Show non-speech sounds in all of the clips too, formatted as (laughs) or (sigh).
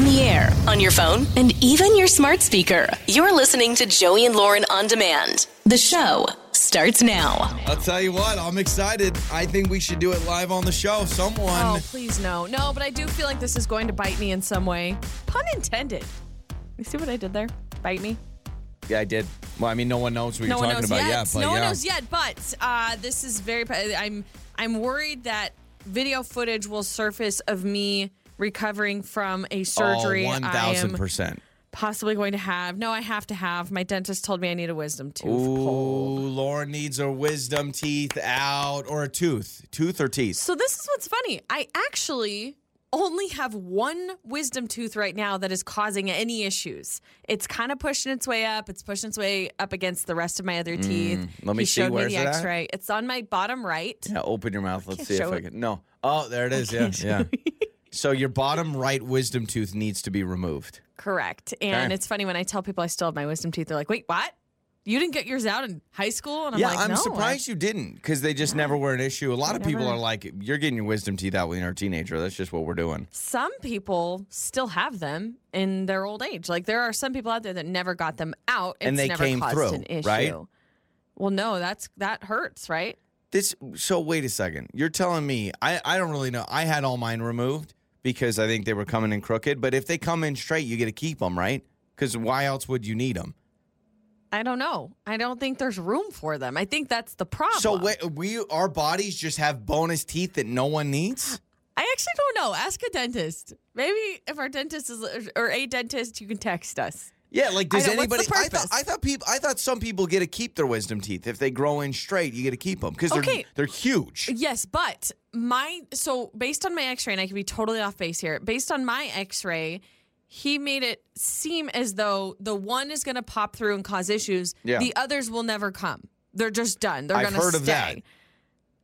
on the air, on your phone, and even your smart speaker. You're listening to Joey and Lauren on demand. The show starts now. I'll tell you what, I'm excited. I think we should do it live on the show. Someone. Oh, please no. No, but I do feel like this is going to bite me in some way. Pun intended. You see what I did there? Bite me? Yeah, I did. Well, I mean, no one knows what no you're talking about yet. yet, but no yeah. one knows yet, but uh, this is very. I'm I'm worried that video footage will surface of me recovering from a surgery. Oh, I 1000%. am possibly going to have. No, I have to have. My dentist told me I need a wisdom tooth Ooh, pulled. Lauren needs her wisdom teeth out or a tooth. Tooth or teeth? So this is what's funny. I actually only have one wisdom tooth right now that is causing any issues. It's kind of pushing its way up. It's pushing its way up against the rest of my other teeth. Mm, let me he see. showed Where's me the it? X-ray. It's on my bottom right. Yeah, open your mouth. Let's see if I can. No. Oh, there it is. Yeah, (laughs) yeah. So your bottom right wisdom tooth needs to be removed. Correct. And Okay. it's funny when I tell people I still have my wisdom teeth, they're like, "Wait, what? You didn't get yours out in high school?" And I'm yeah, like, I'm "No, I- surprised you didn't because they just never were an issue. A lot of people Never. are like, "You're getting your wisdom teeth out when you're a teenager. That's just what we're doing." Some people still have them in their old age. Like there are some people out there that never got them out. It's And they never came caused through, an issue. right? Well, no, that's that hurts, right? This so wait a second. You're telling me I I don't really know. I had all mine removed because I think they were coming in crooked. But if they come in straight, you get to keep them, right? Because why else would you need them? I don't know. I don't think there's room for them. I think that's the problem. So wait, we our bodies just have bonus teeth that no one needs. I actually don't know. Ask a dentist. Maybe if our dentist is or a dentist, you can text us. Yeah, like does know, anybody? I thought? I thought people I thought some people get to keep their wisdom teeth if they grow in straight. You get to keep them because Okay. they're they're huge. Yes, but my so based on my X-ray, and I could be totally off base here. Based on my X-ray, he made it seem as though the one is going to pop through and cause issues. Yeah. The others will never come. They're just done. They're going to heard stay. of that.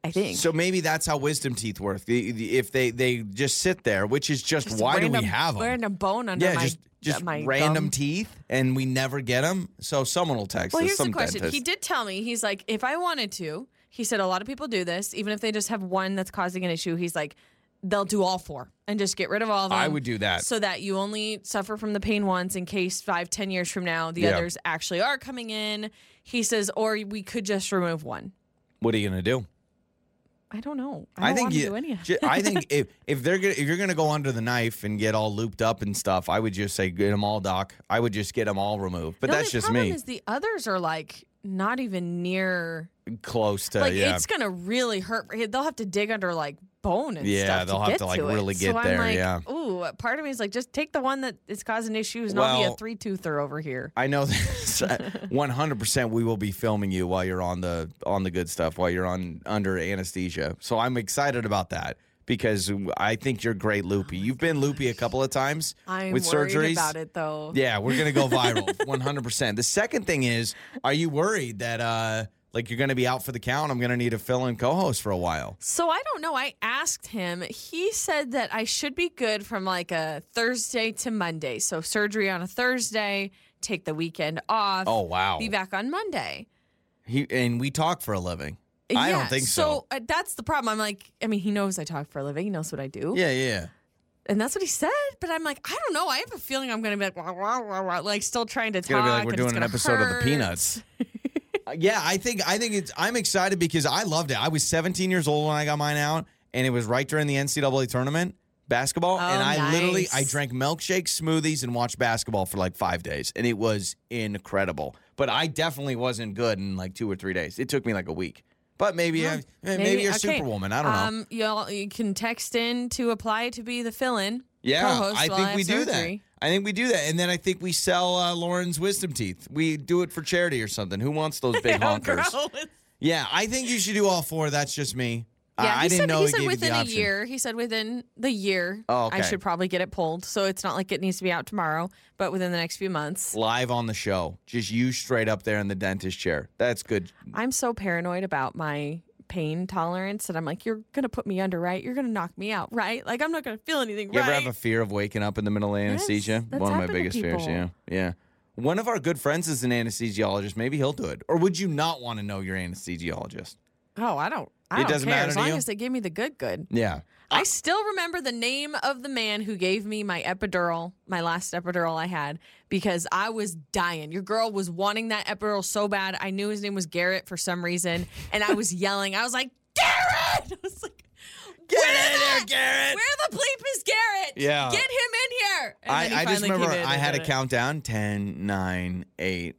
I think. So maybe that's how wisdom teeth work. If they they just sit there, which is just, Just why do random, we have them? Random bone under yeah, my just just my random gum. teeth, and we never get them. So someone will text Well, us. here's the question. dentist. He did tell me, he's like, if I wanted to, he said a lot of people do this, even if they just have one that's causing an issue. He's like, they'll do all four and just get rid of all of them. I would do that. So that you only suffer from the pain once in case five, ten years from now, the Yeah. others actually are coming in. He says, or we could just remove one. what are you gonna do? I don't know. I, don't think want to you. do any of ju- I think if if they're gonna, if you're gonna go under the knife and get all looped up and stuff, I would just say get them all, doc. I would just get them all removed. But the that's just me. Is the others are like not even near. Close to Like yeah. it's gonna really hurt. They'll have to dig under like bone and Yeah, stuff. they'll to have get to, like, it. really so get I'm there, Like, yeah. Ooh, part of me is like, just take the one that is causing issues, and I'll be Well- a three toother over here. I know (laughs) this. One hundred percent, we will be filming you while you're on the on the good stuff, while you're on under anesthesia. So I'm excited about that because I think you're great, loopy. You've been loopy a couple of times I'm with worried surgeries. about it though. Yeah, we're gonna go viral, (laughs) one hundred percent. The second thing is, are you worried that uh like you're gonna be out for the count? I'm gonna need a fill-in co-host for a while. So I don't know. I asked him. He said that I should be good from like a Thursday to Monday. So surgery on a Thursday, take the weekend off. Oh wow, Be back on Monday. he and we talk for a living. I don't think so. So uh, that's the problem. I'm like, I mean, he knows I talk for a living. He knows what I do. Yeah, yeah. And that's what he said. But I'm like, I don't know. I have a feeling I'm going to be like, wah, wah, wah, like still trying to It's talk. gonna be like we're it's doing an episode of the. Peanuts. (laughs) Uh, yeah, I think I think it's. I'm excited because I loved it. I was 17 years old when I got mine out, and it was right during the NCAA tournament basketball, oh, and I literally. I drank milkshakes, smoothies, and watched basketball for like five days, and it was incredible. But I definitely wasn't good in like two or three days. It took me like a week. But maybe I, eh, maybe, you're okay. Superwoman. I don't know. Um, y'all, you can text in to apply to be the fill-in. Yeah, co-host I think we do surgery. that. I think we do that, and then I think we sell uh, Lauren's wisdom teeth. We do it for charity or something. Who wants those (laughs) big Yeah, honkers? gross. Yeah, I think you should do all four. That's just me. Yeah, I, I didn't said, know he he said within the a year. He said within the year, Oh, I should probably get it pulled. So it's not like it needs to be out tomorrow, but within the next few months. Live on the show, just you straight up there in the dentist chair. That's good. I'm so paranoid about my pain tolerance that I'm like, you're gonna put me under, right? You're gonna knock me out, right? Like I'm not gonna feel anything, You right? ever have a fear of waking up in the middle of anesthesia? that's One of my biggest fears. Yeah, yeah. One of our good friends is an anesthesiologist. Maybe he'll do it. Or would you not want to know your anesthesiologist? oh, I don't. I It don't doesn't care matter as long you? as they give me the good, good. Yeah. I uh, still remember the name of the man who gave me my epidural, my last epidural I had, because I was dying. Your girl was wanting that epidural so bad. I knew his name was Garrett for some reason, and I was yelling. I was like, Garrett! (laughs) I was like, Get "Where in there, the- Garrett!" Where the bleep is Garrett? Yeah. Get him in here. And then he I, I just remember I had a it. countdown 10, 9, 8,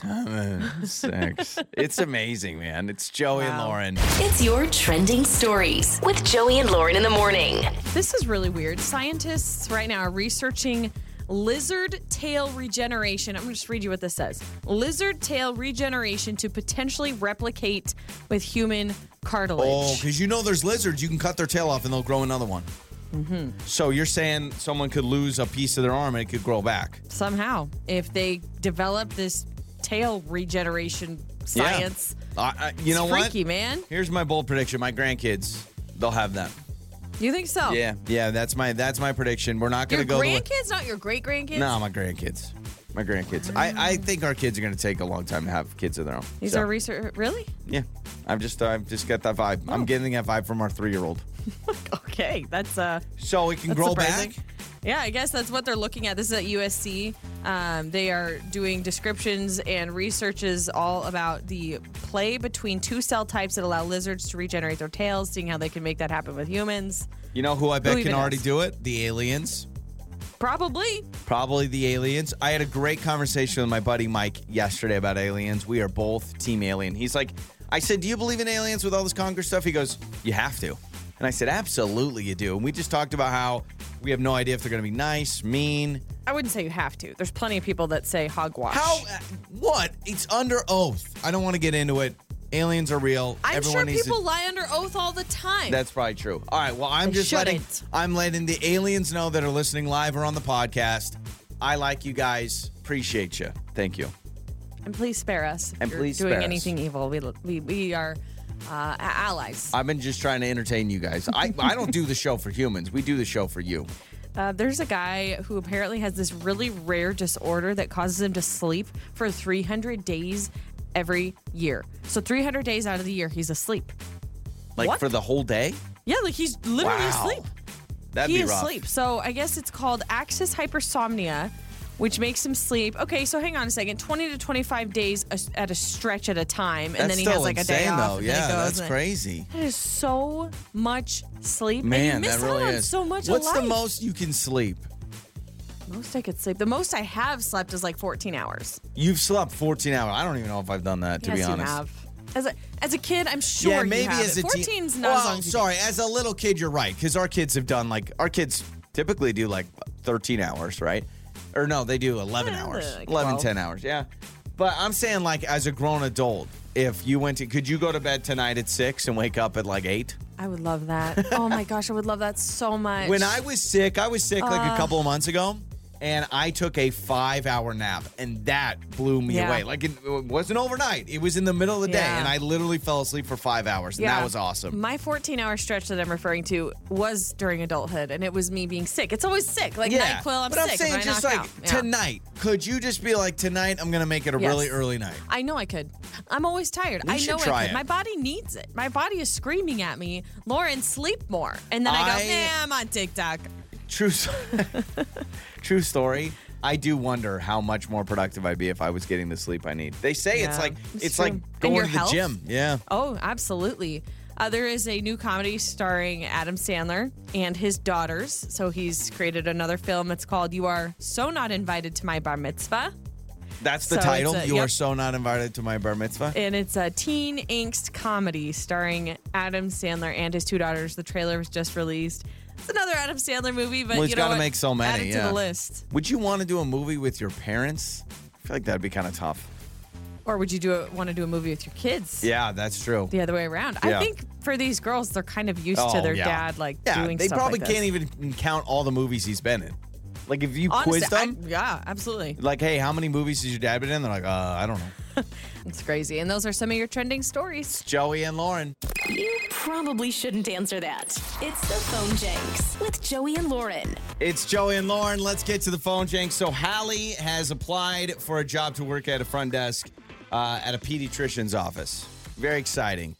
7, (laughs) 6. It's amazing, man. It's Joey and Lauren. It's your trending stories with Joey and Lauren in the morning. This is really weird. Scientists right now are researching lizard tail regeneration. I'm going to just read you what this says lizard tail regeneration to potentially replicate with human cartilage. Oh, because you know there's lizards, you can cut their tail off and they'll grow another one. Mm-hmm. So you're saying someone could lose a piece of their arm and it could grow back? Somehow, if they develop this tail regeneration science, Yeah. Uh, uh, you know it's what? freaky, man. Here's my bold prediction: my grandkids, they'll have that. You think so? Yeah, yeah. That's my that's my prediction. We're not gonna go. the way- grandkids, not your great grandkids? No, my grandkids. My grandkids. I, I think our kids are gonna take a long time to have kids of their own. These So, are research. Really? Yeah, I've just I've just got that vibe. Oh. I'm getting that vibe from our three year old. (laughs) Okay, that's uh. So it can grow surprising. back. Yeah, I guess that's what they're looking at. This is at USC. Um, they are doing descriptions and researches all about the play between two cell types that allow lizards to regenerate their tails, seeing how they can make that happen with humans. You know who I bet Who can already knows? do it? The aliens. Probably. Probably the aliens. I had a great conversation with my buddy Mike yesterday about aliens. We are both team alien. He's like, I said, Do you believe in aliens with all this Congress stuff? He goes, You have to. And I said, Absolutely, you do. And we just talked about how we have no idea if they're going to be nice, mean. I wouldn't say you have to. There's plenty of people that say hogwash. How? uh, What? It's under oath. I don't want to get into it. Aliens are real. I'm Everyone sure needs to- people lie under oath all the time. That's probably true. All right. Well, I'm They just letting shouldn't. I'm letting the aliens know that are listening live or on the podcast. I like you guys. Appreciate you. Thank you. and please spare us. If And you're please doing spare us. anything evil. We, we, we are uh, allies. I've been just trying to entertain you guys. I, I don't do the show for humans. We do the show for you. Uh, there's a guy who apparently has this really rare disorder that causes him to sleep for 300 days every year. So 300 days out of the year, he's asleep. Like What? for the whole day? Yeah, like he's literally Wow. asleep. That'd he be is rough. asleep. So I guess it's called axis hypersomnia, which makes him sleep. Okay, so hang on a second. 20 to 25 days a- at a stretch at a time, and That's then he has like a day insane, off. though. and then he Yeah, that's crazy. That is so much sleep. and Man, you miss that really out on is. so much What's the most you can sleep? Most I could sleep. The most I have slept is like 14 hours. You've slept 14 hours. I don't even know if I've done that, to yes, be honest. you have. As a as a kid, I'm sure yeah, you maybe have as a teen. 14's not well, as long as sorry, as a little kid, you're right. Because our kids have done like our kids typically do like 13 hours, right? Or no, they do 11 Yeah, hours, like 11, 12. 10 hours. Yeah, but I'm saying like as a grown adult, if you went to, could you go to bed tonight at six and wake up at like eight? I would love that. oh my (laughs) gosh, I would love that so much. When I was sick, I was sick like a couple of months ago. And I took a five hour nap, and that blew me Yeah. away. Like, it, it wasn't overnight, it was in the middle of the day, and I literally fell asleep for five hours. And Yeah. that was awesome. My 14 hour stretch that I'm referring to was during adulthood, and it was me being sick. It's always sick. Like NyQuil, I'm but sick. I'm saying just like. Yeah. tonight, could you just be like, tonight I'm gonna make it a Yes. really early night? I know I could. I'm always tired. We I know I could. it. My body needs it. My body is screaming at me, Lauren, sleep more. And then I, I- go, nah, I'm on TikTok. True, (laughs) (laughs) true story. I do wonder how much more productive I'd be if I was getting the sleep I need. They say it's Yeah, like it's it's, true. like And going your to the health? gym. Yeah. Oh, absolutely. Uh, there is a new comedy starring Adam Sandler and his daughters. So he's created another film. It's called You Are So Not Invited to My Bar Mitzvah. That's the So title. a- you are so not invited to my bar mitzvah. And it's a teen angst comedy starring Adam Sandler and his two daughters. The trailer was just released. It's another Adam Sandler movie, but Well, he's you know gotta make so many, Add it to the list. Would you want to do a movie with your parents? I feel like that'd be kind of tough. Or would you do a, want to do a movie with your kids? Yeah, that's true. The other way around. Yeah. I think for these girls, they're kind of used to Oh, their yeah. dad like yeah, doing they probably like can't even count all the movies he's been in. Like if you Honestly, quizzed I- them, yeah, absolutely. like, hey, how many movies has your dad been in? They're like, uh, I don't know. (laughs) It's crazy. And those are some of your trending stories. Joey and Lauren. You probably shouldn't answer that. It's the phone Jenks with Joey and Lauren. It's Joey and Lauren. Let's get to the phone, Jank. So Hallie has applied for a job to work at a front desk uh, at a pediatrician's office. Very exciting.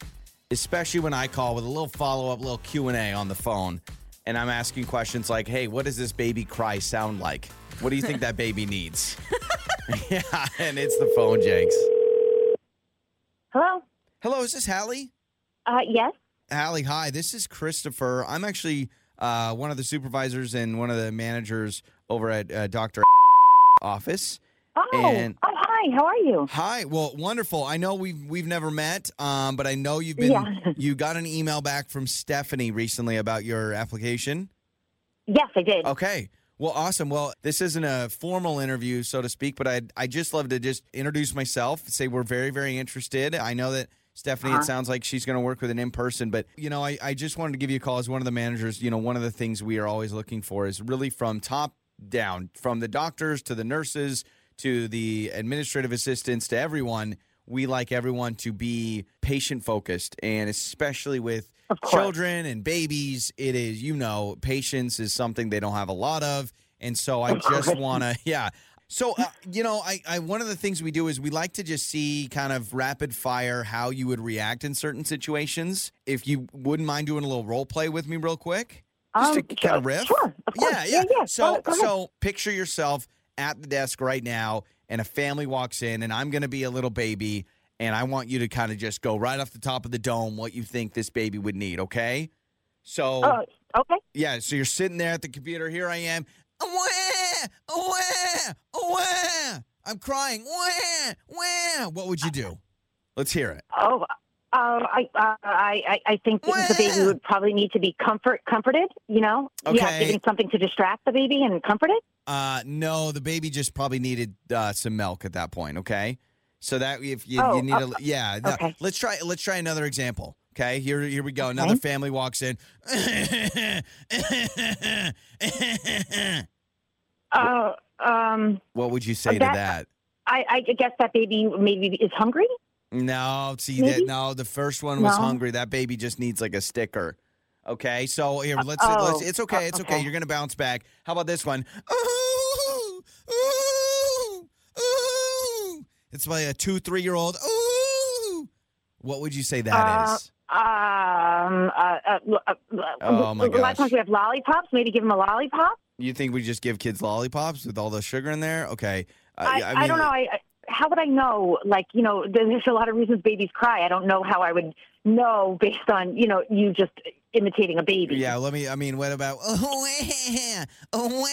especially when I call with a little follow up, little Q and A on the phone, and I'm asking questions like, "Hey, what does this baby cry sound like? What do you think that (laughs) baby needs?" (laughs) yeah, and it's the phone, Jenks. Hello. Hello, is this Hallie? Uh, yes. Hallie, hi. This is Christopher. I'm actually uh, one of the supervisors and one of the managers over at uh, Doctor office. Oh. And- oh, hi. How are you? Hi. Well, wonderful. I know we've we've never met, um, but I know you've been. Yeah. (laughs) You got an email back from Stephanie recently about your application. Yes, I did. Okay. Well, awesome. Well, this isn't a formal interview, so to speak, but I I just love to just introduce myself. Say we're very very interested. I know that. Stephanie, it Uh-huh. sounds like she's going to work with an in person, but you know, I, I just wanted to give you a call as one of the managers. You know, one of the things we are always looking for is really from top down, from the doctors to the nurses to the administrative assistants to everyone. We like everyone to be patient focused, and especially with children and babies, it is you know, patience is something they don't have a lot of, and so I just want to, (laughs) yeah. So uh, you know, I, I one of the things we do is we like to just see kind of rapid fire how you would react in certain situations. If you wouldn't mind doing a little role play with me, real quick, just Um, to kind sure, of riff. Sure. Of course. Yeah, yeah. yeah. So, so picture yourself at the desk right now, and a family walks in, and I'm going to be a little baby, and I want you to kind of just go right off the top of the dome what you think this baby would need. Okay. So, Oh, okay. yeah. So you're sitting there at the computer. Here I am. Wah, wah, wah. I'm crying. Wah, wah. What would you do? Let's hear it. Oh, uh, I, uh, I, I, I think the baby would probably need to be comfort, comforted. You know, yeah, giving something to distract the baby and comfort it. Uh, no, the baby just probably needed uh, some milk at that point. Okay, so that if you, Oh, you need a yeah, no, okay. let's try let's try another example. Okay, here here we go. Another Okay. family walks in. (laughs) Uh, um, what would you say to That- that? I, I guess that baby maybe is hungry. No, see Maybe? that no, the first one was No? hungry. That baby just needs like a sticker. Okay, so here let's oh, let's it's okay, uh, it's okay. okay. You're gonna bounce back. How about this one? Ooh, ooh, ooh. It's like a two, three year old. Ooh. What would you say that is? Uh, Um, uh, uh, uh, Oh, my A lot gosh. of times we have lollipops. Maybe give them a lollipop. You think we just give kids lollipops with all the sugar in there? Okay. Uh, I, I, mean, don't know. I, I how would I know? Like, you know, there's a lot of reasons babies cry. I don't know how I would know based on you know you just imitating a baby. Yeah, let me. I mean, what about? Oh, (laughs) oh.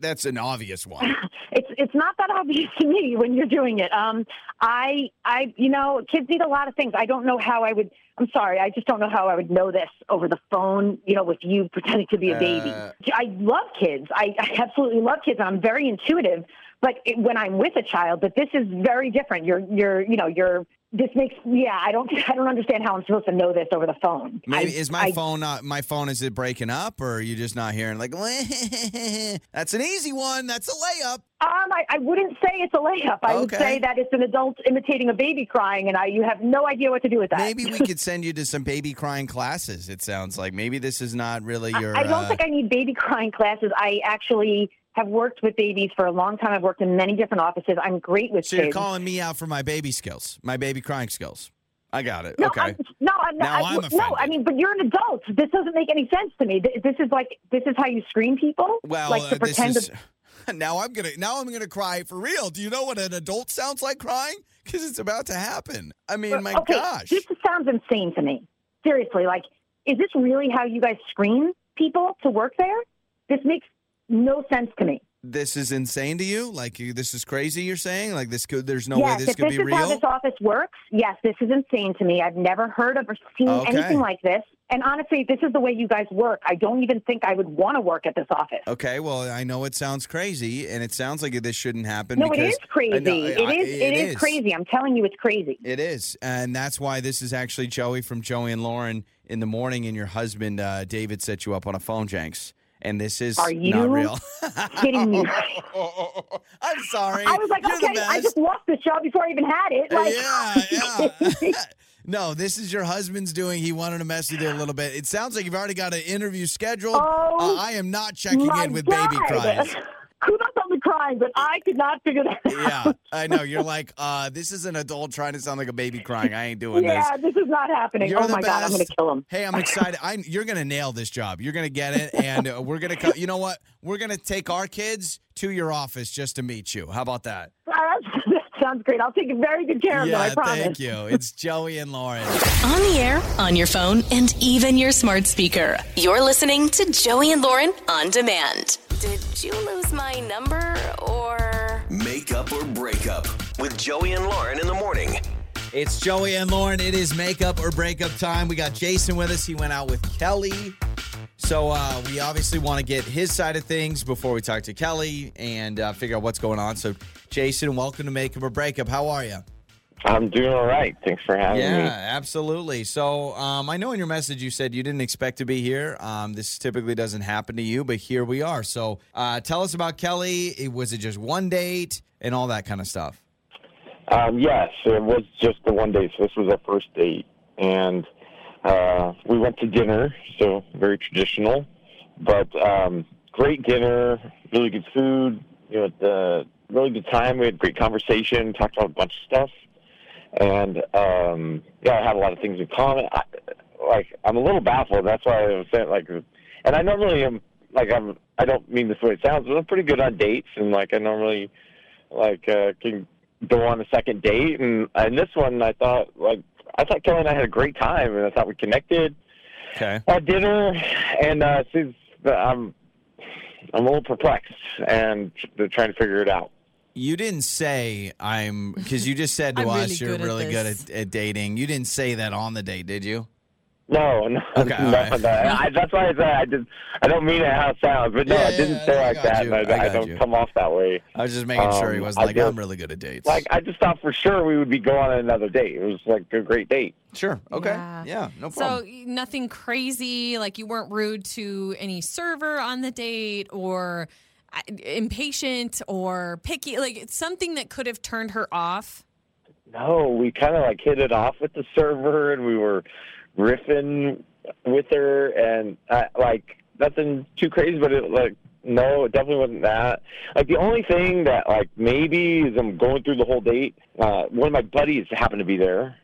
That's an obvious one. (laughs) It's it's not that obvious to me when you're doing it. Um, I I you know kids need a lot of things. I don't know how I would. I'm sorry, I just don't know how I would know this over the phone. You know, with you pretending to be a baby. Uh, I love kids. I, I absolutely love kids. I'm very intuitive. But it, when I'm with a child, but this is very different. You're you're you know you're. This makes yeah. I don't (laughs) I don't understand how I'm supposed to know this over the phone. Maybe I- is my I- phone not my phone? Is it breaking up, or are you just not hearing? Like, (laughs) that's an easy one. That's a layup. Um, I, I wouldn't say it's a layup. I would say that it's an adult imitating a baby crying, and I you have no idea what to do with that. Maybe we (laughs) could send you to some baby crying classes. It sounds like maybe this is not really I- your. I, don't uh, think I need baby crying classes. I actually have worked with babies for a long time. I've worked in many different offices. I'm great with so you're calling me out for my baby skills, my baby crying skills. I got it. no, okay. I'm, no, I'm, I, I'm no. I mean, but you're an adult. This doesn't make any sense to me. This is like this is how you screen people. Well, like to uh, pretend is. to. (laughs) Now I'm gonna now I'm gonna cry for real. Do you know what an adult sounds like crying? Because it's about to happen. I mean, my okay, gosh. this sounds insane to me. Seriously, like, is this really how you guys screen people to work there? This makes no sense to me. This is insane to you? Like you, this is crazy? You're saying? Like this could? There's no yes, way this could this be is how this office works, yes, this is insane to me. I've never heard of or seen Okay. anything like this. And honestly, if this is the way you guys work, I don't even think I would want to work at this office. Okay, well, I know it sounds crazy, and it sounds like this shouldn't happen. No, it is crazy. Know- it I- is. It is crazy. I'm telling you, it's crazy. It is, and that's why this is actually Joey from Joey and Lauren in the morning, and your husband uh, David set you up on a phone, Jenks. And this is Are not you real. kidding me? (laughs) I'm sorry. I was like, You're okay, I just lost the show before I even had it. Like, yeah, yeah. (laughs) no, this is your husband's doing. He wanted to mess with you a little bit. It sounds like you've already got an interview scheduled. Oh, Uh, I am not checking in with God. baby cries. On the crying, but I could not figure that out. yeah, I know. You're like, uh, this is an adult trying to sound like a baby crying. I ain't doing this. Yeah, this is not happening. You're oh the my god, I'm gonna kill him. Hey, I'm excited. I, you're gonna nail this job. You're gonna get it, and uh, we're gonna. Co- you know what? We're gonna take our kids to your office just to meet you. How about that? (laughs) that sounds great. I'll take very good care of them. I Yeah, promise. thank you. It's Joey and Lauren. On the air, on your phone, and even your smart speaker. You're listening to Joey and Lauren on demand. Did you lose my number or? Make up or break up with Joey and Lauren in the morning. It's Joey and Lauren. It is makeup or breakup time. We got Jason with us. He went out with Kelly. So uh, we obviously want to get his side of things before we talk to Kelly and uh, figure out what's going on. So, Jason, welcome to Makeup or Breakup. How are you? I'm doing all right. Thanks for having Yeah, me. Yeah, absolutely. So, um, I know in your message you said you didn't expect to be here. Um, this typically doesn't happen to you, but here we are. So, uh, tell us about Kelly. It, was it just one date and all that kind of stuff? Um, yes, it was just the one date. So this was our first date, and uh, we went to dinner. So very traditional, but um, great dinner, really good food. You know, the really good time. We had great conversation, talked about a bunch of stuff, and um, yeah, I had a lot of things in common. I, like I'm a little baffled. That's why I was saying like, and I normally am like I'm. I don't mean this the way it sounds, but I'm pretty good on dates, and like I normally like uh, can go on a second date, and and this one I thought like I thought Kelly and I had a great time, and I thought we connected Okay. at dinner, and uh, she's I'm I'm a little perplexed, and they're trying to figure it out. You didn't say I'm because you just said to (laughs) I'm us really you're good at really good at, at dating. You didn't say that on the date, did you? No, no, (laughs) Okay, no, all right. no. I, that's why I said I just I don't mean it how it sounds, but no, Yeah, I didn't yeah, say I like that. you. and I I, I don't you. come off that way. I was just making sure he Um, was I like, just- I'm really good at dates. Like I just thought for sure we would be going on another date. It was like a great date. sure, okay, Yeah. yeah, no problem. So nothing crazy, like you weren't rude to any server on the date or impatient or picky, like it's something that could have turned her off. No, we kind of like hit it off with the server, and we were riffing with her, and uh, like nothing too crazy, but it like no, it definitely wasn't that. Like the only thing that like maybe is I'm going through the whole date. Uh, one of my buddies happened to be there,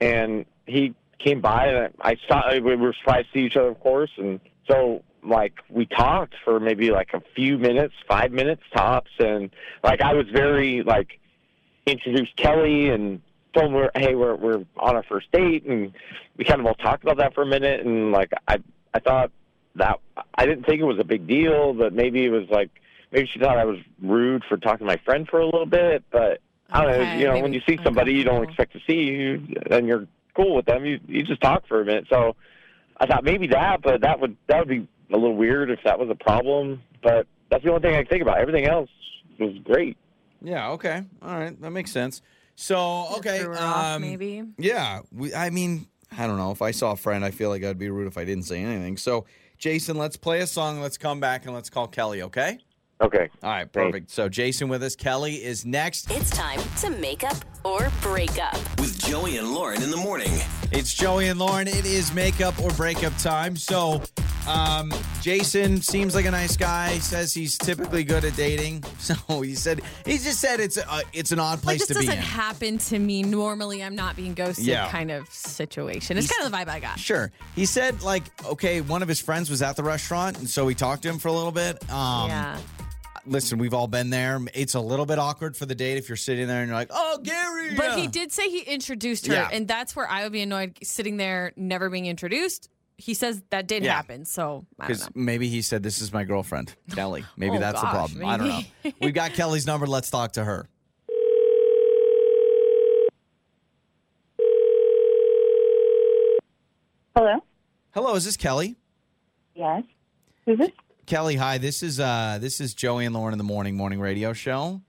and he came by, and I, I saw we were surprised to see each other, of course, and so like we talked for maybe like a few minutes, five minutes tops, and like I was very like introduced Kelly and told her, hey, we're we're on our first date, and we kind of all talked about that for a minute, and like I I thought that I didn't think it was a big deal, but maybe it was like maybe she thought I was rude for talking to my friend for a little bit, but I don't know, you know, maybe when you see somebody you don't expect to see you and you're cool with them, you you just talk for a minute. So I thought maybe that, but that would that would be a little weird if that was a problem. But that's the only thing I can think about. Everything else was great. yeah, okay, all right, that makes sense. So okay, Threw her off, um, maybe. yeah, we, I mean, I don't know. If I saw a friend, I feel like I'd be rude if I didn't say anything. So, Jason, let's play a song. Let's come back and let's call Kelly. Okay. Okay. All right, perfect. So, Jason with us. Kelly is next. It's time to make up or break up. With Joey and Lauren in the morning. It's Joey and Lauren. It is makeup or breakup time. So, um, Jason seems like a nice guy. Says he's typically good at dating. (laughs) So he said he just said it's a, it's an odd Like place this to be doesn't in. happen to me normally. I'm not being ghosted Yeah. kind of situation. It's He's- kind of the vibe I got. Sure. He said like okay, one of his friends was at the restaurant, and so we talked to him for a little bit. Um, yeah. Listen, we've all been there. It's a little bit awkward for the date if you're sitting there and you're like, "Oh, Gary." But he did say he introduced her, Yeah. and that's where I would be annoyed sitting there never being introduced. He says that did Yeah. happen, so I don't Because maybe he said, This is my girlfriend, Kelly. (laughs) Maybe Oh, that's the gosh, problem. I don't know. maybe. We've got Kelly's number. Let's talk to her. Hello. Hello, is this Kelly? Yes. Who's this? Kelly, hi. This is uh this is Joey and Lauren in the morning morning radio show.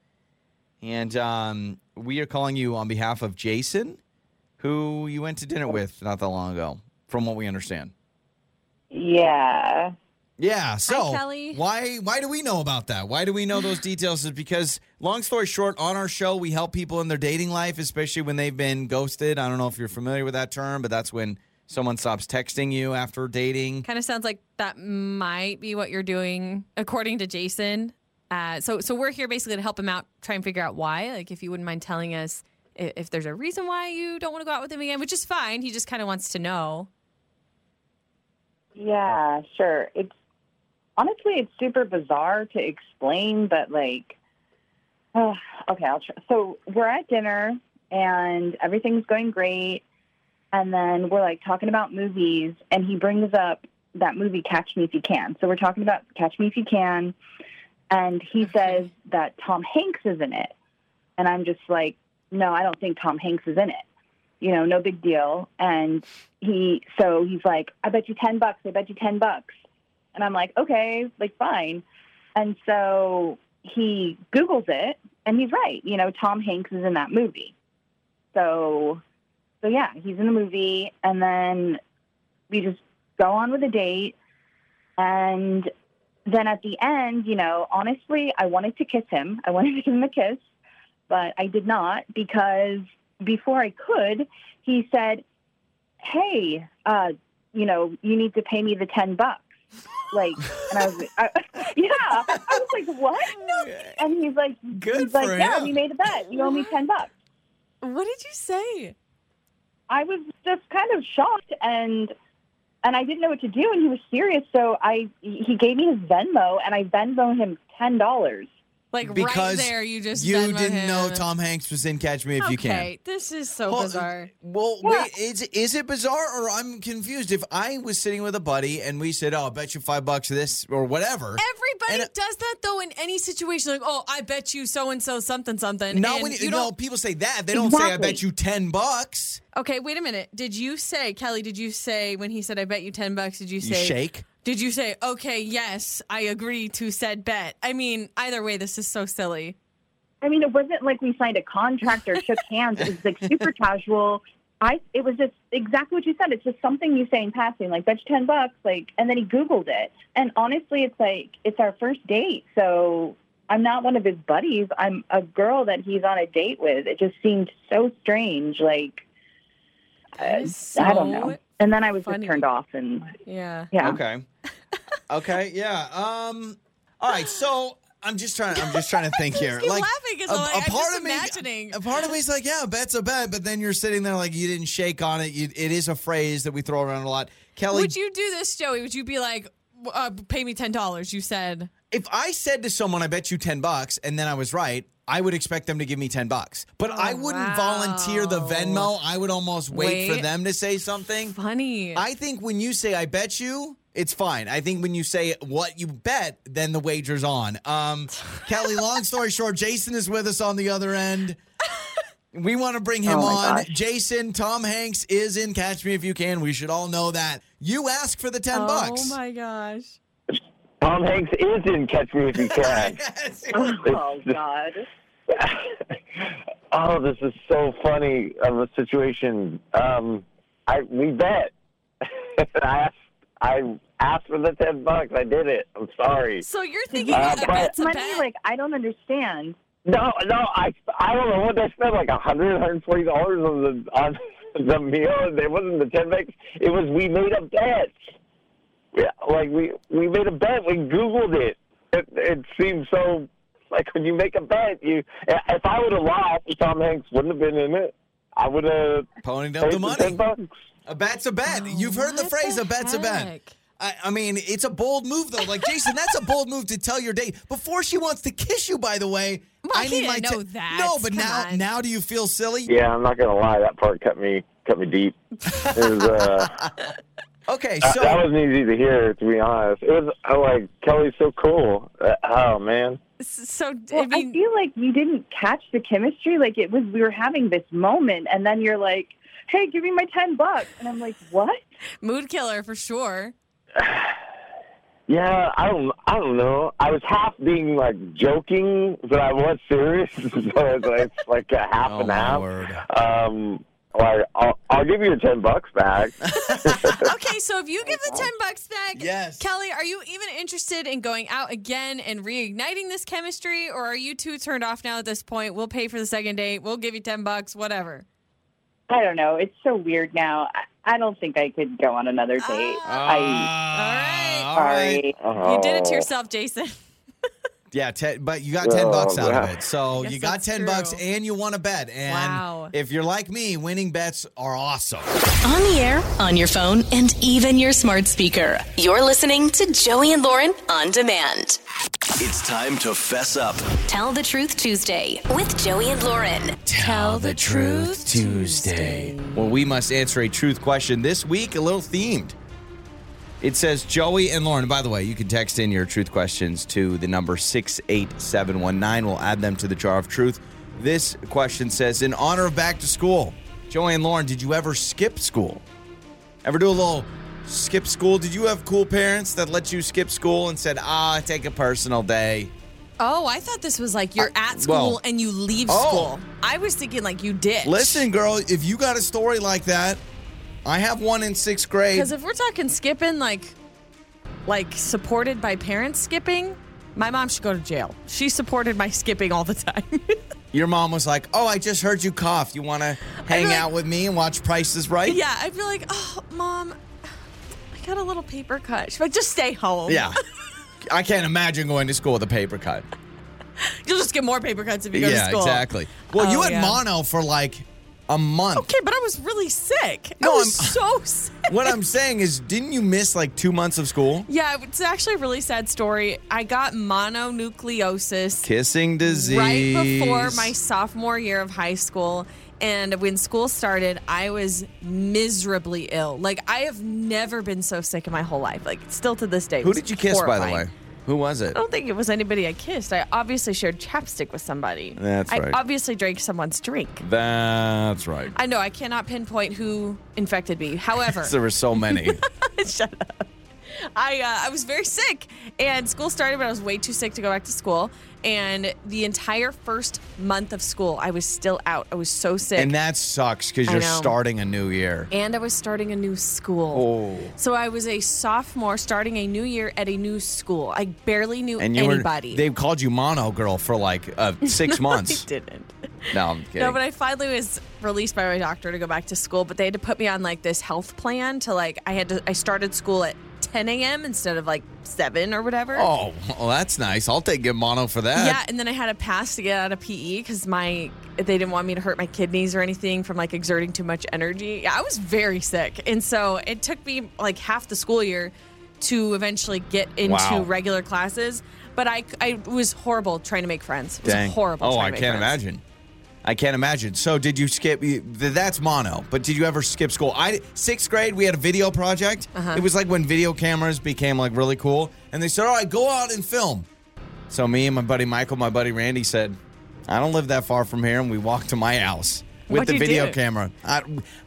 And um we are calling you on behalf of Jason, who you went to dinner with not that long ago, from what we understand. Yeah. Yeah. So Kelly. why why do we know about that? Why do we know those details? Is because long story short, on our show we help people in their dating life, especially when they've been ghosted. I don't know if you're familiar with that term, but that's when someone stops texting you after dating. Kind of sounds like that might be what you're doing, according to Jason. Uh, so so we're here basically to help him out, try and figure out why. Like if you wouldn't mind telling us if, if there's a reason why you don't want to go out with him again, which is fine. He just kind of wants to know. Yeah, sure. It's honestly it's super bizarre to explain, but like, uh, okay, I'll try. So we're at dinner and everything's going great, and then we're like talking about movies, and he brings up that movie Catch Me If You Can. So we're talking about Catch Me If You Can, and he says that Tom Hanks is in it, and I'm just like, no, I don't think Tom Hanks is in it you know, no big deal. And he, so he's like, I bet you 10 bucks. I bet you 10 bucks. And I'm like, okay, like fine. And so he Googles it and he's right. You know, Tom Hanks is in that movie. So, so yeah, he's in the movie. And then we just go on with the date. And then at the end, you know, honestly, I wanted to kiss him. I wanted to give him a kiss, but I did not because before I could, he said, "Hey, uh, you know, you need to pay me the ten bucks." Like, and I was, I, (laughs) yeah, I was like, "What?" And he's like, Good he's like, for "Yeah, him. we made a bet. You owe me ten bucks." What did you say? I was just kind of shocked and and I didn't know what to do and he was serious so I he gave me his Venmo and I Venmo him ten dollars. Like Because right there, you just you Venmoed didn't know. Tom Hanks was in Catch Me If You Can. Okay, this is so Hold- bizarre. Well, Yeah. wait, is is it bizarre or I'm confused? If I was sitting with a buddy and we said, "Oh, I'll bet you five bucks this or whatever," Everybody And- uh, does that though in any situation. Like, oh, I bet you so and so something something. not when you no don't. people say that they don't say, "I bet you ten bucks." Okay, wait a minute. Did you say, Kelly? Did you say when he said, "I bet you ten bucks"? Did you You say? shake. Did you say, "Okay, yes, I agree to said bet"? I mean, either way, this is so silly. I mean, it wasn't like we signed a contract or shook hands. It was like super casual. I it was just exactly what you said. It's just something you say in passing, like bet you ten bucks, like and then he Googled it. And honestly it's like it's our first date, so I'm not one of his buddies. I'm a girl that he's on a date with. It just seemed so strange, like uh, is I don't know. And then I was funny. just turned off and Yeah. yeah. Okay. (laughs) okay. Yeah. Um. All right. So I'm just trying. I'm just trying to think (laughs) here. keep like laughing 'cause I'm like, I'm just me, imagining. a part of me's like, yeah, bet's a bet, but then you're sitting there like you didn't shake on it. You, it is a phrase that we throw around a lot. Kelly, Would you do this, Joey? Would you be like, uh, "Pay me ten dollars"? You said. if I said to someone, "I bet you ten bucks," and then I was right. I would expect them to give me 10 bucks. But I wouldn't volunteer the. Venmo. I would almost wait, for them to say something. Funny. I think when you say I bet you, it's fine. I think when you say what you bet, then the wager's on. Um, (laughs) Kelly, long story short, Jason is with us on the other end. We want to bring him Oh on. gosh. Jason, Tom Hanks is in Catch Me If You Can. We should all know that. You ask for the 10 bucks. Oh my gosh. Tom Hanks is in Catch Me If You (laughs) Can. Yes. (laughs) Oh God. (laughs) oh, this is so funny of a situation. Um, I we bet. (laughs) I asked. I asked for the ten bucks. I did it. I'm sorry. So you're thinking Uh, a but- bet's a Money, bet? like I don't understand. No, no. I I don't know what they spent like a hundred, hundred forty dollars on the on (laughs) the meal. It wasn't the ten bucks. It was we made a bet. Yeah, like we we made a bet. We Googled it. It, it seems so (laughs) like when you make a bet, you if I would have lost, Tom Hanks wouldn't have been in it. I would have Ponying up the the money. bucks. A bet's a bet. You've heard the phrase the a bet's a bet. I, I mean, it's a bold move though. Like Jason, that's a bold move to tell your date before she wants to kiss you. By the way, Well, I he need my didn't know te- that. No, but Come now, on. now do you feel silly? Yeah, I'm not gonna lie. That part cut me cut me deep. It was, uh, (laughs) Okay, that- so that wasn't easy to hear, to be honest. It was uh, like Kelly's so cool. Uh, oh man. S- So Well, I mean, I feel like you didn't catch the chemistry. Like it was, we were having this moment, and then you're like, "Hey, give me my ten bucks," and I'm like, "What?" mood killer for sure. (sighs) Yeah, I don't. I don't know. I was half being like joking, but I was serious. (laughs) so it's like, like a half Oh, and half. word. Um, like I'll, I'll give you your ten bucks back. (laughs) (laughs) Okay, so if you give the 10 bucks back, Yes. Kelly, are you even interested in going out again and reigniting this chemistry or are you too turned off now at this point? We'll pay for the second date. We'll give you 10 bucks, whatever. I don't know. It's so weird now. I, I don't think I could go on another date. I Ah, All right. all right. sorry. Oh. You did it to yourself, Jason. (laughs) Yeah, ten, but you got ten Oh, bucks out of it. So you got ten true. bucks and you won a bet. And Wow. if you're like me, winning bets are awesome. On the air, on your phone, and even your smart speaker. You're listening to Joey and Lauren on demand. It's time to fess up. Tell the Truth Tuesday with Joey and Lauren. Tell the truth Tuesday. Well, we must answer a truth question this week, a little themed. It says Joey and Lauren. By the way, you can text in your truth questions to the number 68719. We'll add them to the jar of truth. This question says In honor of back to school, Joey and Lauren, did you ever skip school? Ever do a little skip school? Did you have cool parents that let you skip school and said, ah, take a personal day? Oh, I thought this was like you're at school well- and you leave Oh. school. I was thinking like you did. Listen, girl, if you got a story like that, I have one in sixth grade. Because if we're talking skipping, like, like supported by parents skipping, my mom should go to jail. She supported my skipping all the time. (laughs) Your mom was like, "Oh, I just heard you cough. You want to hang like- out with me and watch Prices Right?" yeah, I'd be like, oh, mom, I got a little paper cut. She's like, just stay home. Yeah. I can't imagine going to school with a paper cut. (laughs) You'll just get more paper cuts if you go to school. yeah, exactly. Well, you Oh, had yeah. mono for like a month. Okay, but I was really sick. No, I was I'm- so (laughs) sick. What I'm saying is, didn't you miss like two months of school? Yeah, it's actually a really sad story. I got mononucleosis Kissing disease. right before my sophomore year of high school. And when school started, I was miserably ill. Like, I have never been so sick in my whole life. Like, still to this day. Who did you kiss, by the way? Who was it? I don't think it was anybody I kissed. I obviously shared chapstick with somebody. That's right. I obviously drank someone's drink. That's right. I know I cannot pinpoint who infected me. However, (laughs) There were so many. (laughs) Shut up. I uh, I was very sick, and school started, but I was way too sick to go back to school. And the entire first month of school, I was still out. I was so sick, and that sucks because I you're know. starting a new year. and I was starting a new school. Oh. So I was a sophomore starting a new year at a new school. I barely knew And you anybody. they called you mono girl for like uh, (laughs) six months. I didn't. No, I'm kidding. No, but I finally was released by my doctor to go back to school. But they had to put me on like this health plan to like I had to I started school at 10 a.m. instead of like seven or whatever. Oh, well, that's nice. I'll take good mono for that. Yeah, and then I had a pass to get out of PE because my they didn't want me to hurt my kidneys or anything from like exerting too much energy. Yeah, I was very sick, and so it took me like half the school year to eventually get into Wow. regular classes. But I I was horrible trying to make friends. It was Dang. horrible. Oh, I can't friends. imagine. I can't imagine. So, did you skip? That's mono. But did you ever skip school? I sixth grade. We had a video project. Uh-huh. It was like when video cameras became like really cool, and they said, "All right, go out and film." So me and my buddy Michael, my buddy Randy said, "I don't live that far from here," and we walked to my house with What'd the video do? camera. I,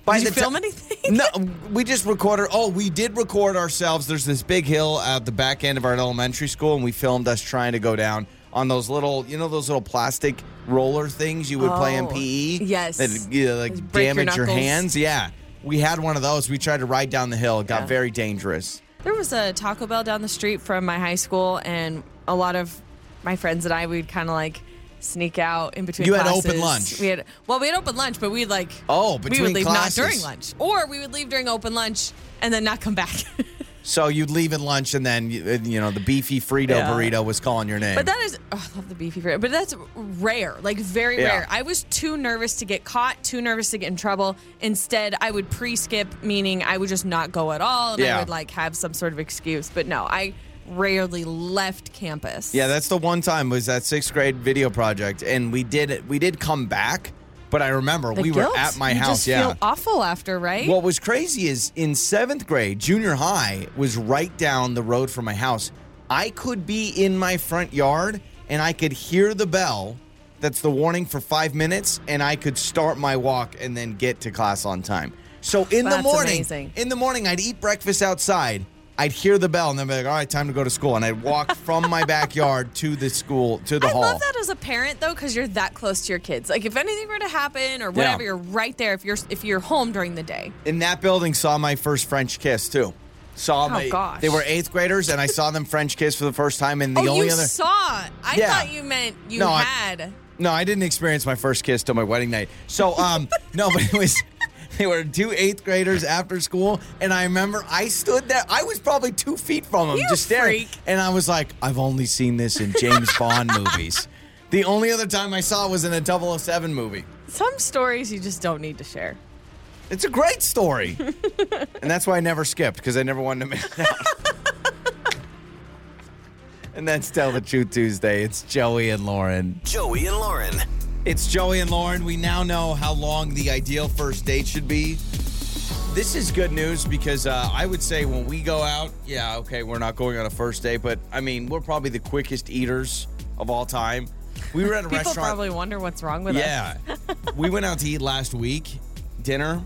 by Did you film ti- anything? no, (laughs) we just recorded. Oh, we did record ourselves. There's this big hill at the back end of our elementary school, and we filmed us trying to go down on those little, you know, those little plastic roller things you would play in Oh, PE. yes. that you know, like break damage your, knuckles. hands. Yeah, we had one of those. We tried to ride down the hill. It got Yeah. very dangerous. There was a Taco Bell down the street from my high school, and a lot of my friends and I would kind of like sneak out in between. You had classes. open lunch. We had well, we had open lunch, but we'd like Oh, between we would leave classes. not during lunch, or we would leave during open lunch and then not come back. (laughs) So you'd leave at lunch, and then you, you know the beefy Frito Yeah. burrito was calling your name. But that is, oh, I love the beefy Frito, But that's rare, like very Yeah. rare. I was too nervous to get caught, too nervous to get in trouble. Instead, I would pre-skip, meaning I would just not go at all, and Yeah. I would like have some sort of excuse. But no, I rarely left campus. Yeah, that's the one time was that sixth grade video project, and we did. We did come back, but I remember The we guilt. were at my you house. Just yeah. feel awful after, right? What was crazy is in seventh grade, junior high was right down the road from my house. I could be in my front yard and I could hear the bell. That's the warning for five minutes, and I could start my walk and then get to class on time. So in the morning, amazing. in the morning, I'd eat breakfast outside. I'd hear the bell and then be like, "All right, time to go to school." And I'd walk (laughs) from my backyard to the school to the I hall. love that as a parent though, because you're that close to your kids. Like if anything were to happen or whatever, Yeah. you're right there. If you're if you're home during the day. in that building saw my first French kiss too. Saw my Oh, gosh. they were eighth graders and I saw them French kiss for the first time and the oh, only you other saw? I Yeah. thought you meant you No, I- had. No, I didn't experience my first kiss till my wedding night. So um no, but it was (laughs) They were two eighth graders after school, and I remember I stood there. I was probably two feet from them, You just staring. freak. And I was like, I've only seen this in James (laughs) Bond movies. The only other time I saw it was in a 007 movie. Some stories you just don't need to share. It's a great story. and that's why I never skipped, because I never wanted to miss out. (laughs) and that's Tell the Truth Tuesday. It's Joey and Lauren. Joey and Lauren. It's Joey and Lauren. We now know how long the ideal first date should be. This is good news because uh, I would say when we go out, yeah, okay, we're not going on a first date, but I mean, we're probably the quickest eaters of all time. We were at a restaurant. (laughs) People restaurant. probably wonder what's wrong with us. Yeah. (laughs) we went out to eat last week, dinner.